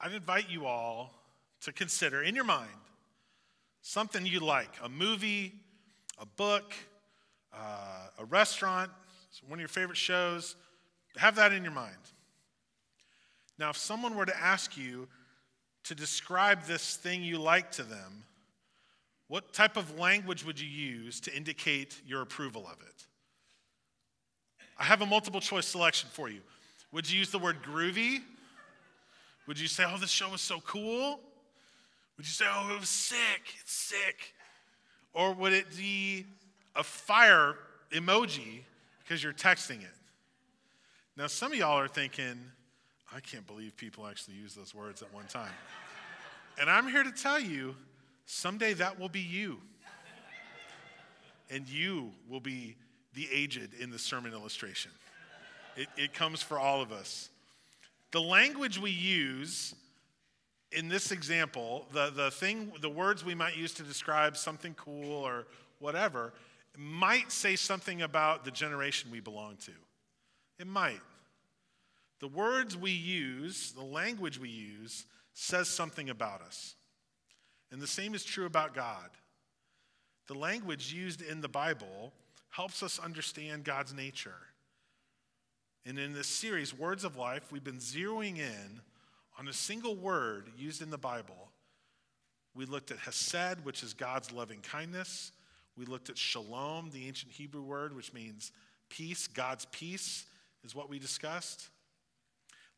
I'd invite you all to consider in your mind something you like a movie, a book, uh, a restaurant, one of your favorite shows. Have that in your mind. Now, if someone were to ask you to describe this thing you like to them, what type of language would you use to indicate your approval of it? I have a multiple choice selection for you. Would you use the word groovy? Would you say, oh, this show was so cool? Would you say, oh, it was sick, it's sick? Or would it be a fire emoji because you're texting it? Now, some of y'all are thinking, I can't believe people actually use those words at one time. and I'm here to tell you, someday that will be you. And you will be the aged in the sermon illustration. It, it comes for all of us. The language we use in this example, the, the thing, the words we might use to describe something cool or whatever, might say something about the generation we belong to. It might. The words we use, the language we use, says something about us. And the same is true about God. The language used in the Bible helps us understand God's nature. And in this series, Words of Life, we've been zeroing in on a single word used in the Bible. We looked at Hesed, which is God's loving kindness. We looked at Shalom, the ancient Hebrew word, which means peace. God's peace is what we discussed.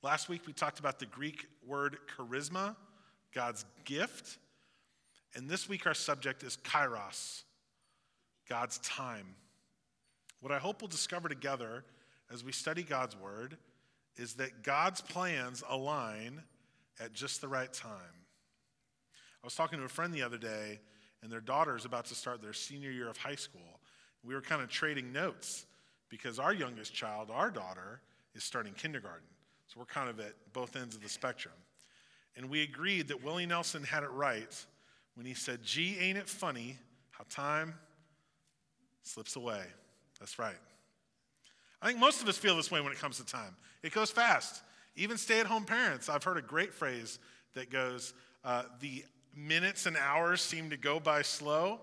Last week, we talked about the Greek word charisma, God's gift. And this week, our subject is kairos, God's time. What I hope we'll discover together as we study God's word is that God's plans align at just the right time. I was talking to a friend the other day, and their daughter is about to start their senior year of high school. We were kind of trading notes because our youngest child, our daughter, is starting kindergarten. So we're kind of at both ends of the spectrum. And we agreed that Willie Nelson had it right when he said, Gee, ain't it funny how time slips away? That's right. I think most of us feel this way when it comes to time. It goes fast. Even stay at home parents, I've heard a great phrase that goes, uh, The minutes and hours seem to go by slow,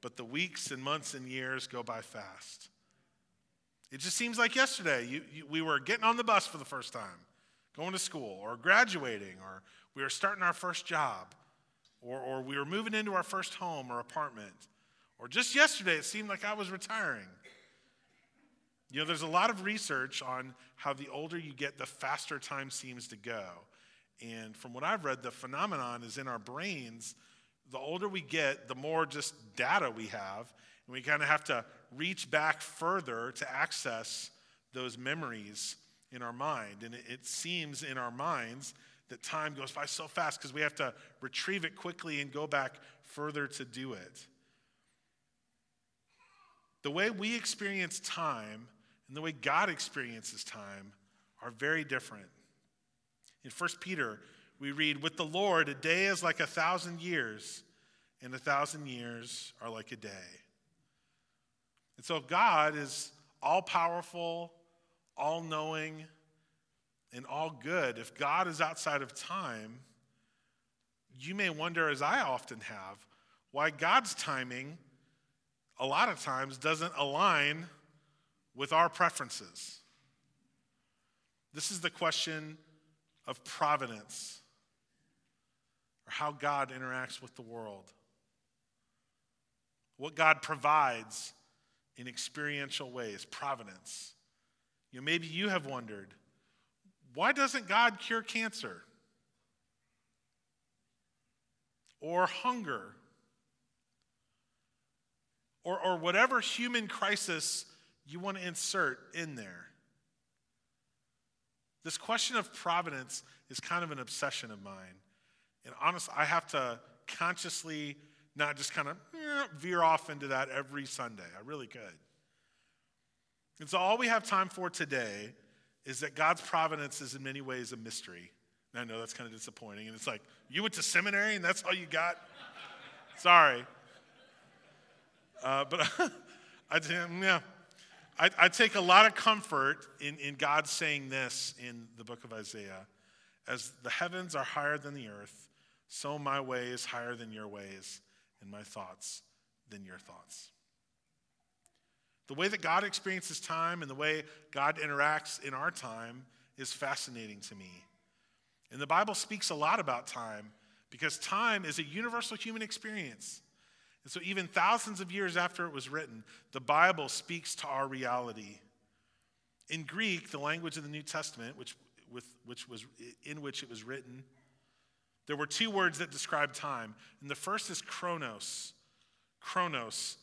but the weeks and months and years go by fast. It just seems like yesterday you, you, we were getting on the bus for the first time, going to school, or graduating, or we were starting our first job, or, or we were moving into our first home or apartment, or just yesterday it seemed like I was retiring. You know, there's a lot of research on how the older you get, the faster time seems to go. And from what I've read, the phenomenon is in our brains. The older we get, the more just data we have. And we kind of have to reach back further to access those memories in our mind. And it, it seems in our minds that time goes by so fast because we have to retrieve it quickly and go back further to do it. The way we experience time and the way God experiences time are very different. In 1 Peter, we read, With the Lord, a day is like a thousand years, and a thousand years are like a day. And so, if God is all powerful, all knowing, and all good. If God is outside of time, you may wonder, as I often have, why God's timing a lot of times doesn't align with our preferences. This is the question of providence, or how God interacts with the world, what God provides in experiential ways, providence. You know, maybe you have wondered, why doesn't God cure cancer? Or hunger? Or, or whatever human crisis you want to insert in there. This question of providence is kind of an obsession of mine. And honestly, I have to consciously not just kind of veer off into that every Sunday. I really could. And so, all we have time for today is that God's providence is in many ways a mystery. And I know that's kind of disappointing. And it's like, you went to seminary and that's all you got? Sorry. Uh, but I, yeah, I, I take a lot of comfort in, in God saying this in the book of Isaiah. As the heavens are higher than the earth, so my way is higher than your ways, and my thoughts than your thoughts. The way that God experiences time and the way God interacts in our time is fascinating to me. And the Bible speaks a lot about time because time is a universal human experience. And so, even thousands of years after it was written, the Bible speaks to our reality. In Greek, the language of the New Testament, which, with, which was, in which it was written, there were two words that describe time. And the first is chronos. Chronos.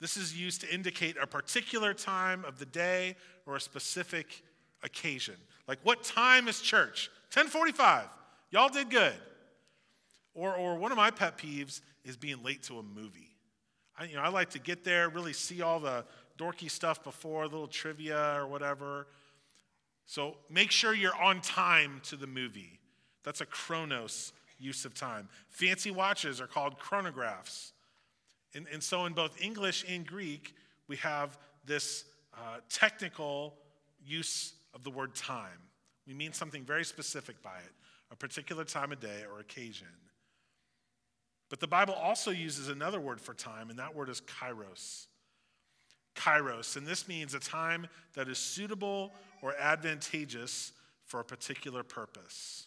This is used to indicate a particular time of the day or a specific occasion. Like, what time is church? 1045. Y'all did good. Or, or one of my pet peeves is being late to a movie. I, you know, I like to get there, really see all the dorky stuff before, little trivia or whatever. So make sure you're on time to the movie. That's a chronos use of time. Fancy watches are called chronographs. And, and so in both English and Greek, we have this uh, technical use of the word time. We mean something very specific by it, a particular time of day or occasion. But the Bible also uses another word for time, and that word is kairos. Kairos, and this means a time that is suitable or advantageous for a particular purpose.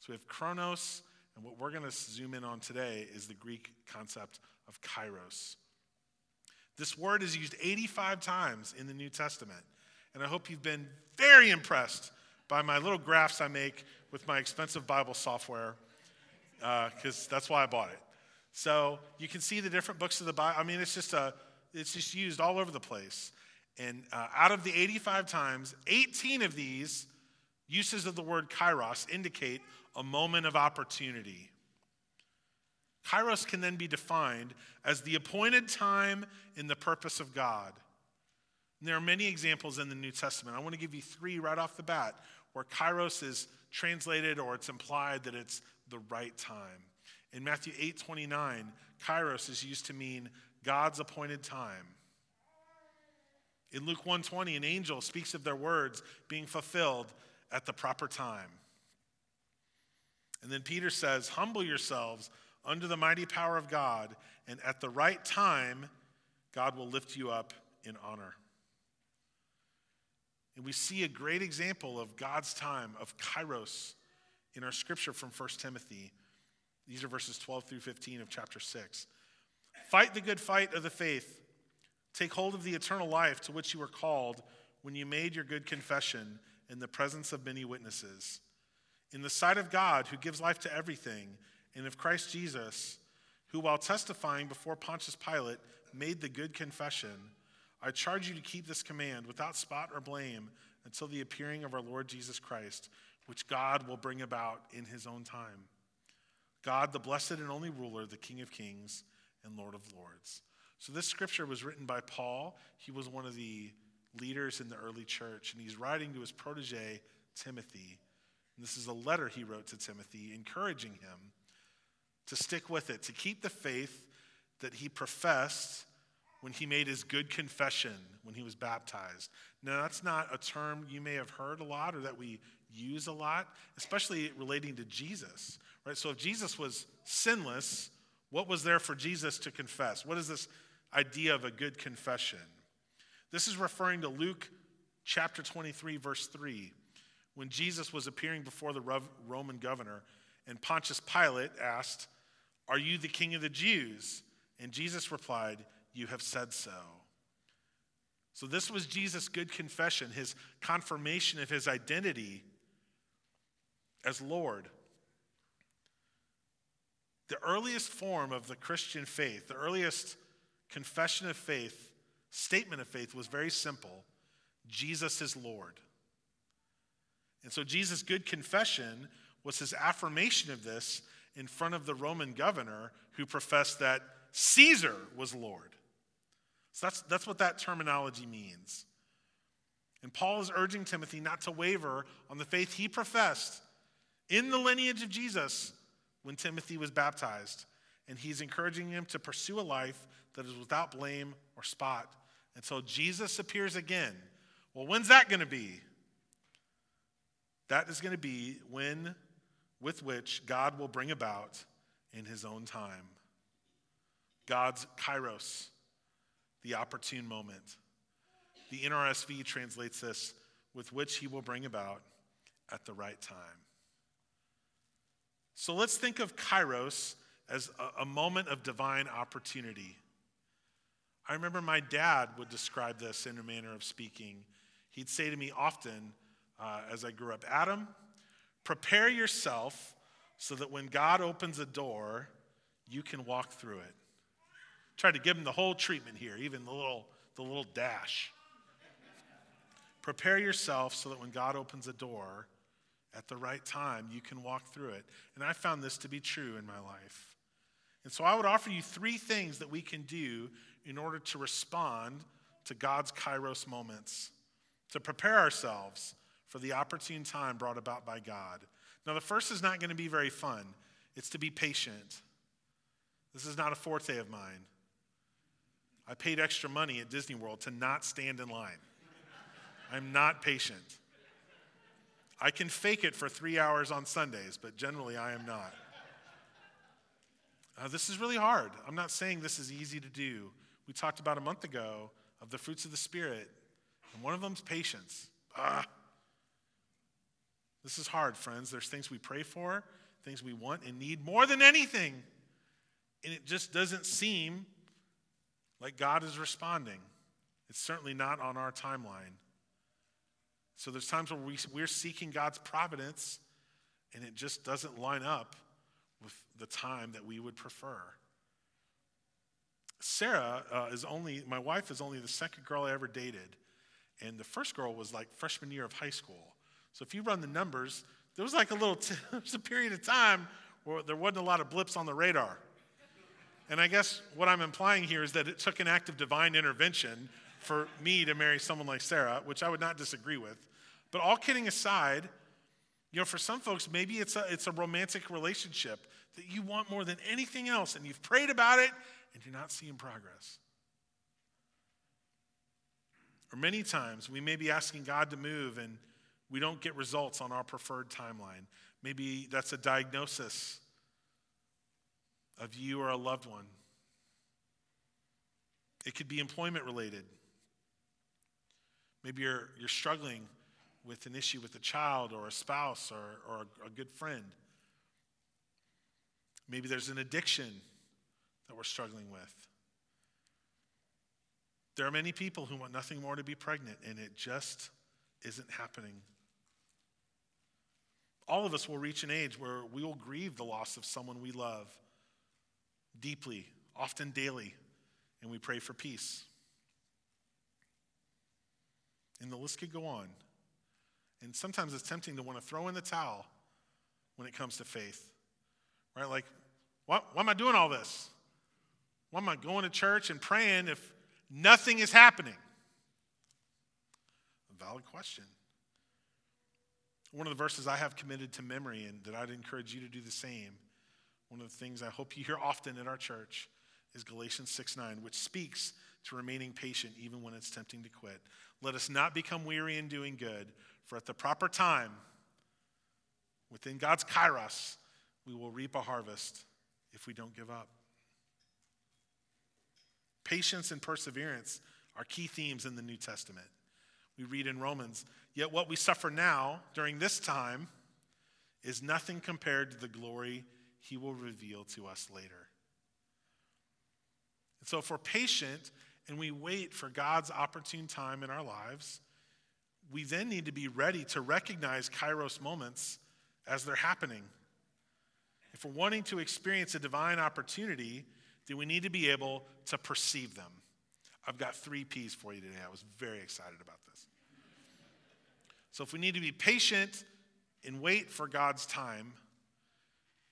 So we have chronos, and what we're going to zoom in on today is the Greek concept of kairos. This word is used 85 times in the New Testament, and I hope you've been very impressed by my little graphs I make with my expensive Bible software, because uh, that's why I bought it. So you can see the different books of the Bible. I mean, it's just a, it's just used all over the place. And uh, out of the 85 times, 18 of these uses of the word kairos indicate a moment of opportunity. Kairos can then be defined as the appointed time in the purpose of God. And there are many examples in the New Testament. I want to give you three right off the bat where kairos is translated or it's implied that it's the right time. In Matthew 8 29, kairos is used to mean God's appointed time. In Luke 120, an angel speaks of their words being fulfilled at the proper time. And then Peter says, Humble yourselves under the mighty power of God, and at the right time, God will lift you up in honor. And we see a great example of God's time, of kairos, in our scripture from 1 Timothy. These are verses 12 through 15 of chapter 6. Fight the good fight of the faith. Take hold of the eternal life to which you were called when you made your good confession in the presence of many witnesses. In the sight of God, who gives life to everything, and of Christ Jesus, who, while testifying before Pontius Pilate, made the good confession, I charge you to keep this command without spot or blame until the appearing of our Lord Jesus Christ, which God will bring about in his own time. God, the blessed and only ruler, the King of kings and Lord of lords. So, this scripture was written by Paul. He was one of the leaders in the early church, and he's writing to his protege, Timothy. And this is a letter he wrote to Timothy, encouraging him to stick with it, to keep the faith that he professed when he made his good confession when he was baptized. Now, that's not a term you may have heard a lot or that we use a lot, especially relating to Jesus, right? So, if Jesus was sinless, what was there for Jesus to confess? What is this idea of a good confession? This is referring to Luke chapter 23, verse 3, when Jesus was appearing before the Roman governor, and Pontius Pilate asked, Are you the king of the Jews? And Jesus replied, You have said so. So, this was Jesus' good confession, his confirmation of his identity as Lord. The earliest form of the Christian faith, the earliest confession of faith, statement of faith was very simple Jesus is Lord. And so Jesus' good confession was his affirmation of this in front of the Roman governor who professed that Caesar was Lord. So that's, that's what that terminology means. And Paul is urging Timothy not to waver on the faith he professed in the lineage of Jesus when Timothy was baptized. And he's encouraging him to pursue a life that is without blame or spot until Jesus appears again. Well, when's that going to be? That is going to be when with which God will bring about in his own time. God's kairos, the opportune moment. The NRSV translates this with which he will bring about at the right time. So let's think of kairos as a, a moment of divine opportunity. I remember my dad would describe this in a manner of speaking. He'd say to me often uh, as I grew up, Adam, prepare yourself so that when God opens a door, you can walk through it. Try to give him the whole treatment here, even the little, the little dash. Prepare yourself so that when God opens a door at the right time, you can walk through it. And I found this to be true in my life. And so I would offer you three things that we can do in order to respond to God's kairos moments, to prepare ourselves for the opportune time brought about by God. Now, the first is not going to be very fun, it's to be patient. This is not a forte of mine. I paid extra money at Disney World to not stand in line. I'm not patient. I can fake it for three hours on Sundays, but generally I am not. Uh, this is really hard. I'm not saying this is easy to do. We talked about a month ago of the fruits of the Spirit, and one of them is patience. Ah. This is hard, friends. There's things we pray for, things we want and need more than anything, and it just doesn't seem like God is responding. It's certainly not on our timeline. So there's times where we, we're seeking God's providence, and it just doesn't line up with the time that we would prefer. Sarah uh, is only, my wife is only the second girl I ever dated. And the first girl was like freshman year of high school. So if you run the numbers, there was like a little, t- there was a period of time where there wasn't a lot of blips on the radar. And I guess what I'm implying here is that it took an act of divine intervention for me to marry someone like Sarah, which I would not disagree with. But all kidding aside, you know, for some folks, maybe it's a, it's a romantic relationship that you want more than anything else, and you've prayed about it and you're not seeing progress. Or many times we may be asking God to move and we don't get results on our preferred timeline. Maybe that's a diagnosis of you or a loved one. It could be employment related. Maybe you're, you're struggling with an issue with a child or a spouse or, or a, a good friend. Maybe there's an addiction that we're struggling with. There are many people who want nothing more to be pregnant, and it just isn't happening. All of us will reach an age where we will grieve the loss of someone we love deeply, often daily, and we pray for peace. And the list could go on. And sometimes it's tempting to want to throw in the towel when it comes to faith. Right? Like, what, why am I doing all this? Why am I going to church and praying if nothing is happening? A valid question. One of the verses I have committed to memory and that I'd encourage you to do the same, one of the things I hope you hear often in our church is Galatians 6 9, which speaks to remaining patient even when it's tempting to quit. Let us not become weary in doing good, for at the proper time, within God's kairos, we will reap a harvest if we don't give up. Patience and perseverance are key themes in the New Testament. We read in Romans, yet what we suffer now during this time is nothing compared to the glory he will reveal to us later. And so, if we're patient and we wait for God's opportune time in our lives, we then need to be ready to recognize kairos moments as they're happening. If we're wanting to experience a divine opportunity, then we need to be able to perceive them. I've got three P's for you today. I was very excited about this. So, if we need to be patient and wait for God's time,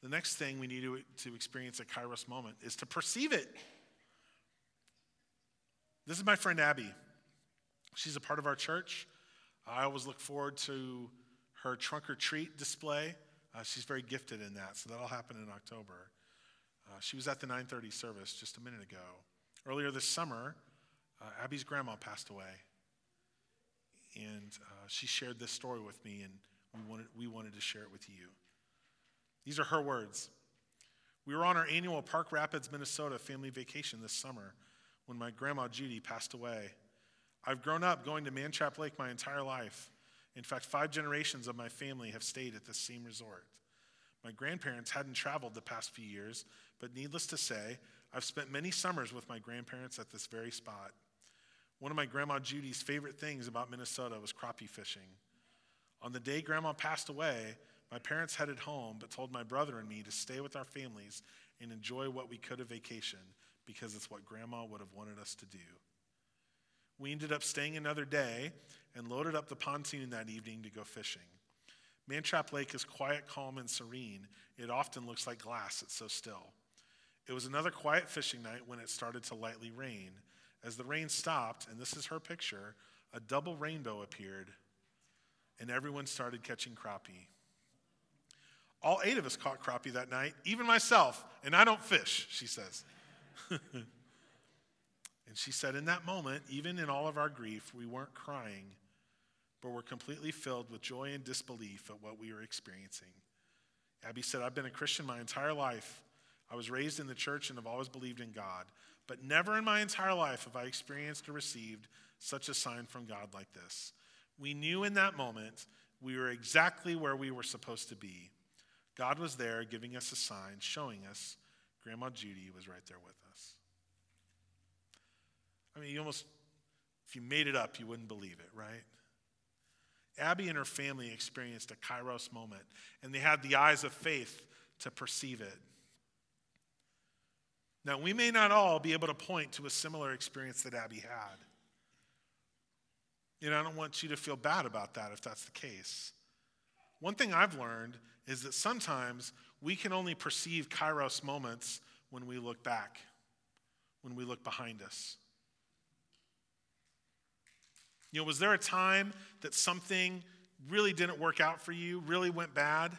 the next thing we need to, to experience a Kairos moment is to perceive it. This is my friend Abby. She's a part of our church. I always look forward to her trunk or treat display. Uh, she's very gifted in that, so that'll happen in October. Uh, she was at the 9:30 service just a minute ago. Earlier this summer, uh, Abby's grandma passed away, and uh, she shared this story with me, and we wanted we wanted to share it with you. These are her words. We were on our annual Park Rapids, Minnesota family vacation this summer when my grandma Judy passed away. I've grown up going to Mantrap Lake my entire life. In fact, five generations of my family have stayed at this same resort. My grandparents hadn't traveled the past few years, but needless to say, I've spent many summers with my grandparents at this very spot. One of my grandma Judy's favorite things about Minnesota was crappie fishing. On the day grandma passed away, my parents headed home but told my brother and me to stay with our families and enjoy what we could of vacation because it's what grandma would have wanted us to do. We ended up staying another day and loaded up the pontoon that evening to go fishing. Mantrap Lake is quiet, calm, and serene. It often looks like glass, it's so still. It was another quiet fishing night when it started to lightly rain. As the rain stopped, and this is her picture, a double rainbow appeared, and everyone started catching crappie. All eight of us caught crappie that night, even myself, and I don't fish, she says. and she said, in that moment, even in all of our grief, we weren't crying, but were completely filled with joy and disbelief at what we were experiencing. Abby said, I've been a Christian my entire life. I was raised in the church and have always believed in God, but never in my entire life have I experienced or received such a sign from God like this. We knew in that moment we were exactly where we were supposed to be. God was there giving us a sign, showing us Grandma Judy was right there with us. I mean, you almost, if you made it up, you wouldn't believe it, right? Abby and her family experienced a kairos moment, and they had the eyes of faith to perceive it. Now, we may not all be able to point to a similar experience that Abby had. You know, I don't want you to feel bad about that if that's the case. One thing I've learned is that sometimes we can only perceive kairos moments when we look back, when we look behind us. You know, was there a time that something really didn't work out for you, really went bad?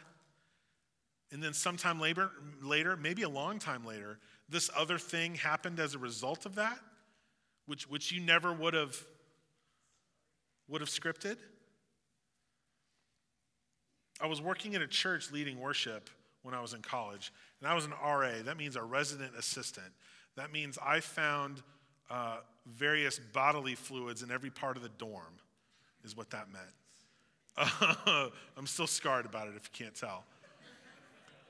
And then sometime later, later, maybe a long time later, this other thing happened as a result of that, which, which you never would have would have scripted? I was working at a church leading worship when I was in college, and I was an RA. That means a resident assistant. That means I found uh, various bodily fluids in every part of the dorm, is what that meant. I'm still scarred about it if you can't tell.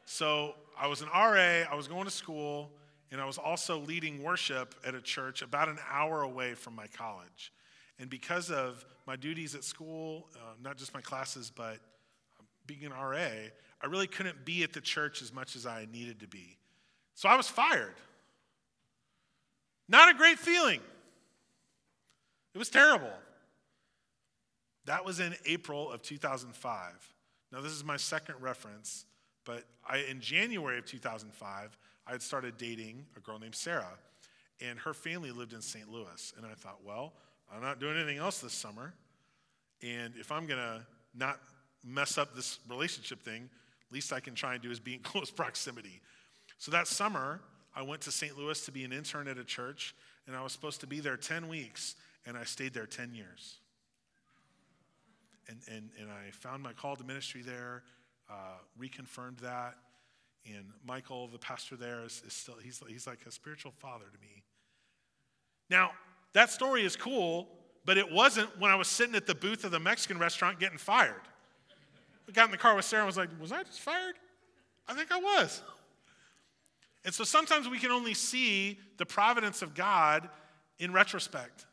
So I was an RA, I was going to school, and I was also leading worship at a church about an hour away from my college. And because of my duties at school, uh, not just my classes, but being an RA, I really couldn't be at the church as much as I needed to be. So I was fired. Not a great feeling. It was terrible. That was in April of 2005. Now, this is my second reference, but I, in January of 2005, I had started dating a girl named Sarah, and her family lived in St. Louis. And I thought, well, I'm not doing anything else this summer. And if I'm going to not mess up this relationship thing, least I can try and do is be in close proximity. So that summer, I went to St. Louis to be an intern at a church, and I was supposed to be there 10 weeks, and I stayed there 10 years. And, and, and I found my call to ministry there, uh, reconfirmed that, and Michael, the pastor there, is, is still, he's, he's like a spiritual father to me. Now, that story is cool, but it wasn't when I was sitting at the booth of the Mexican restaurant getting fired. Got in the car with Sarah and was like, Was I just fired? I think I was. And so sometimes we can only see the providence of God in retrospect.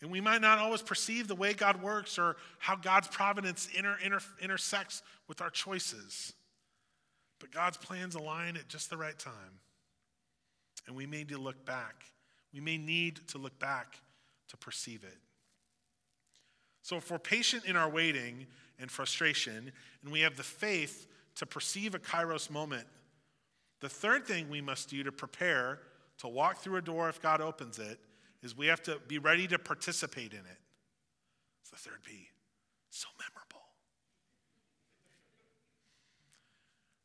And we might not always perceive the way God works or how God's providence inter, inter, intersects with our choices. But God's plans align at just the right time. And we may need to look back. We may need to look back to perceive it. So, if we're patient in our waiting and frustration, and we have the faith to perceive a kairos moment, the third thing we must do to prepare to walk through a door if God opens it is we have to be ready to participate in it. It's the third P. So memorable.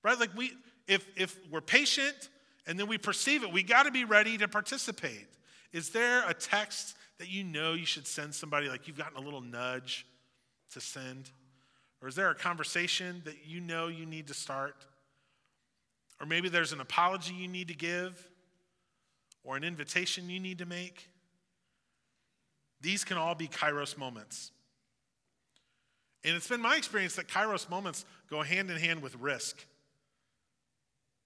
Right? Like we if if we're patient and then we perceive it, we got to be ready to participate. Is there a text that you know you should send somebody, like you've gotten a little nudge to send? Or is there a conversation that you know you need to start? Or maybe there's an apology you need to give, or an invitation you need to make. These can all be kairos moments. And it's been my experience that kairos moments go hand in hand with risk.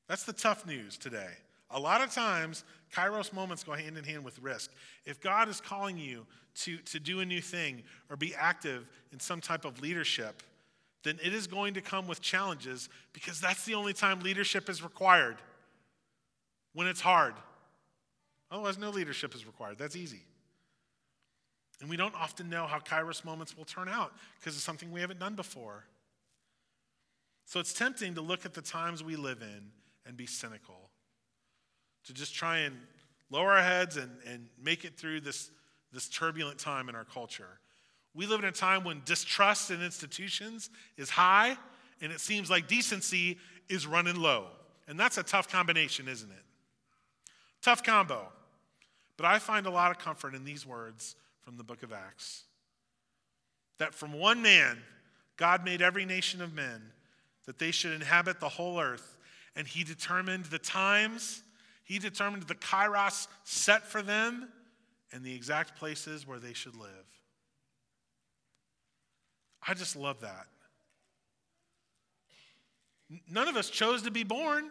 That's the tough news today. A lot of times, kairos moments go hand in hand with risk. If God is calling you to, to do a new thing or be active in some type of leadership, then it is going to come with challenges because that's the only time leadership is required when it's hard. Otherwise, no leadership is required. That's easy. And we don't often know how kairos moments will turn out because it's something we haven't done before. So it's tempting to look at the times we live in and be cynical, to just try and lower our heads and, and make it through this, this turbulent time in our culture. We live in a time when distrust in institutions is high, and it seems like decency is running low. And that's a tough combination, isn't it? Tough combo. But I find a lot of comfort in these words from the book of Acts that from one man, God made every nation of men, that they should inhabit the whole earth. And he determined the times, he determined the kairos set for them, and the exact places where they should live. I just love that. None of us chose to be born.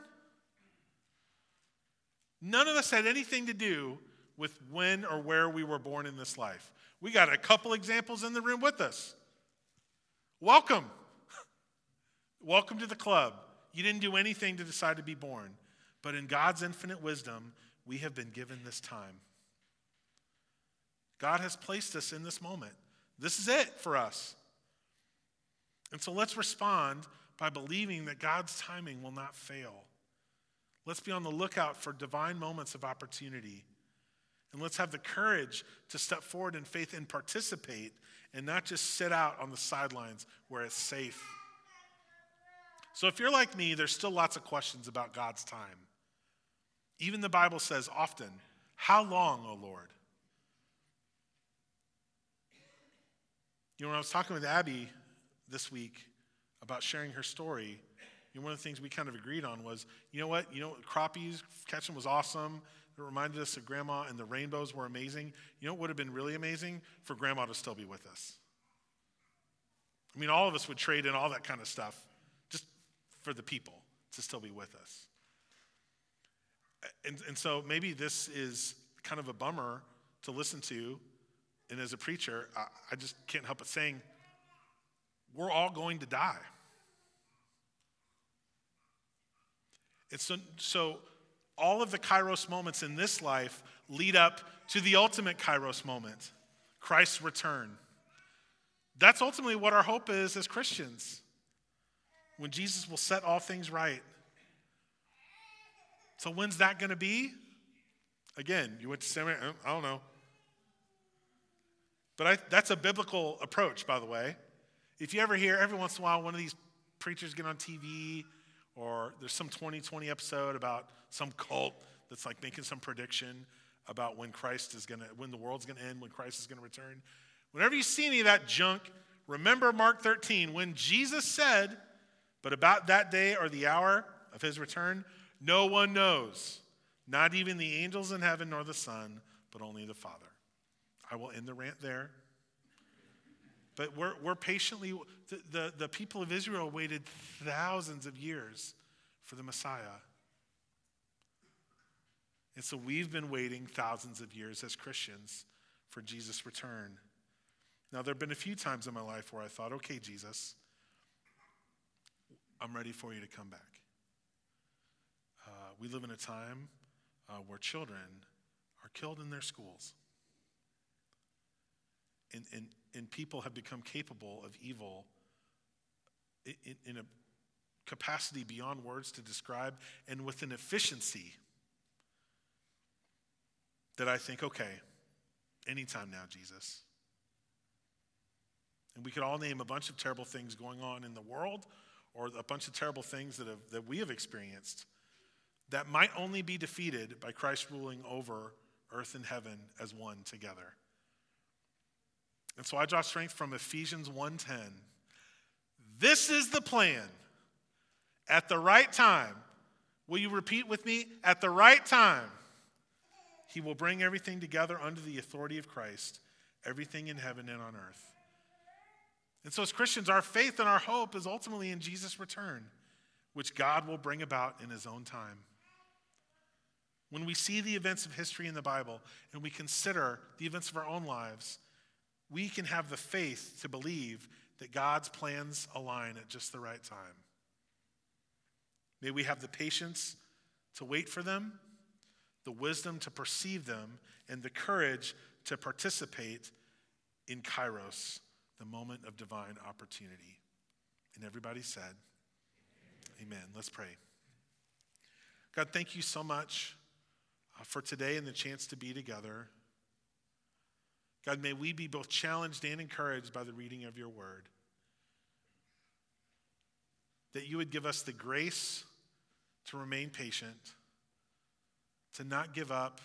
None of us had anything to do with when or where we were born in this life. We got a couple examples in the room with us. Welcome. Welcome to the club. You didn't do anything to decide to be born, but in God's infinite wisdom, we have been given this time. God has placed us in this moment. This is it for us. And so let's respond by believing that God's timing will not fail. Let's be on the lookout for divine moments of opportunity. And let's have the courage to step forward in faith and participate and not just sit out on the sidelines where it's safe. So, if you're like me, there's still lots of questions about God's time. Even the Bible says often, How long, O Lord? You know, when I was talking with Abby this week about sharing her story, you know, one of the things we kind of agreed on was, you know what, you know, crappies catching was awesome. It reminded us of grandma, and the rainbows were amazing. You know what would have been really amazing? For grandma to still be with us. I mean, all of us would trade in all that kind of stuff just for the people to still be with us. And, and so maybe this is kind of a bummer to listen to. And as a preacher, I, I just can't help but saying, we're all going to die. And so, so all of the kairos moments in this life lead up to the ultimate kairos moment Christ's return. That's ultimately what our hope is as Christians when Jesus will set all things right. So, when's that going to be? Again, you went to seminary, I don't know. But I, that's a biblical approach, by the way. If you ever hear every once in a while one of these preachers get on TV or there's some 2020 episode about some cult that's like making some prediction about when Christ is going to, when the world's going to end, when Christ is going to return. Whenever you see any of that junk, remember Mark 13 when Jesus said, But about that day or the hour of his return, no one knows, not even the angels in heaven nor the Son, but only the Father. I will end the rant there. But we're, we're patiently, the, the, the people of Israel waited thousands of years for the Messiah. And so we've been waiting thousands of years as Christians for Jesus' return. Now, there have been a few times in my life where I thought, okay, Jesus, I'm ready for you to come back. Uh, we live in a time uh, where children are killed in their schools. And, and, and people have become capable of evil in, in a capacity beyond words to describe and with an efficiency that I think, okay, anytime now, Jesus. And we could all name a bunch of terrible things going on in the world or a bunch of terrible things that, have, that we have experienced that might only be defeated by Christ ruling over earth and heaven as one together. And so I draw strength from Ephesians 1:10. This is the plan. At the right time, will you repeat with me? At the right time, he will bring everything together under the authority of Christ, everything in heaven and on earth. And so, as Christians, our faith and our hope is ultimately in Jesus' return, which God will bring about in his own time. When we see the events of history in the Bible and we consider the events of our own lives, we can have the faith to believe that God's plans align at just the right time. May we have the patience to wait for them, the wisdom to perceive them, and the courage to participate in Kairos, the moment of divine opportunity. And everybody said, Amen. Amen. Let's pray. God, thank you so much for today and the chance to be together. God, may we be both challenged and encouraged by the reading of your word. That you would give us the grace to remain patient, to not give up,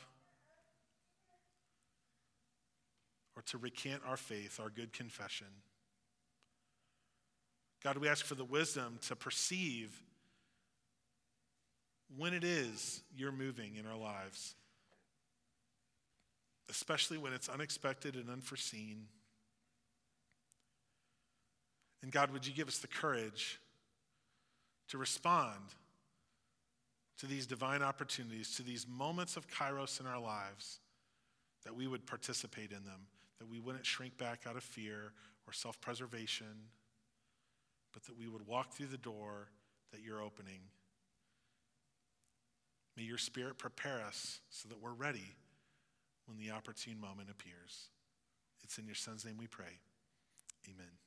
or to recant our faith, our good confession. God, we ask for the wisdom to perceive when it is you're moving in our lives, especially when it's unexpected and unforeseen. And God, would you give us the courage to respond to these divine opportunities, to these moments of kairos in our lives, that we would participate in them, that we wouldn't shrink back out of fear or self preservation, but that we would walk through the door that you're opening May your spirit prepare us so that we're ready when the opportune moment appears. It's in your son's name we pray. Amen.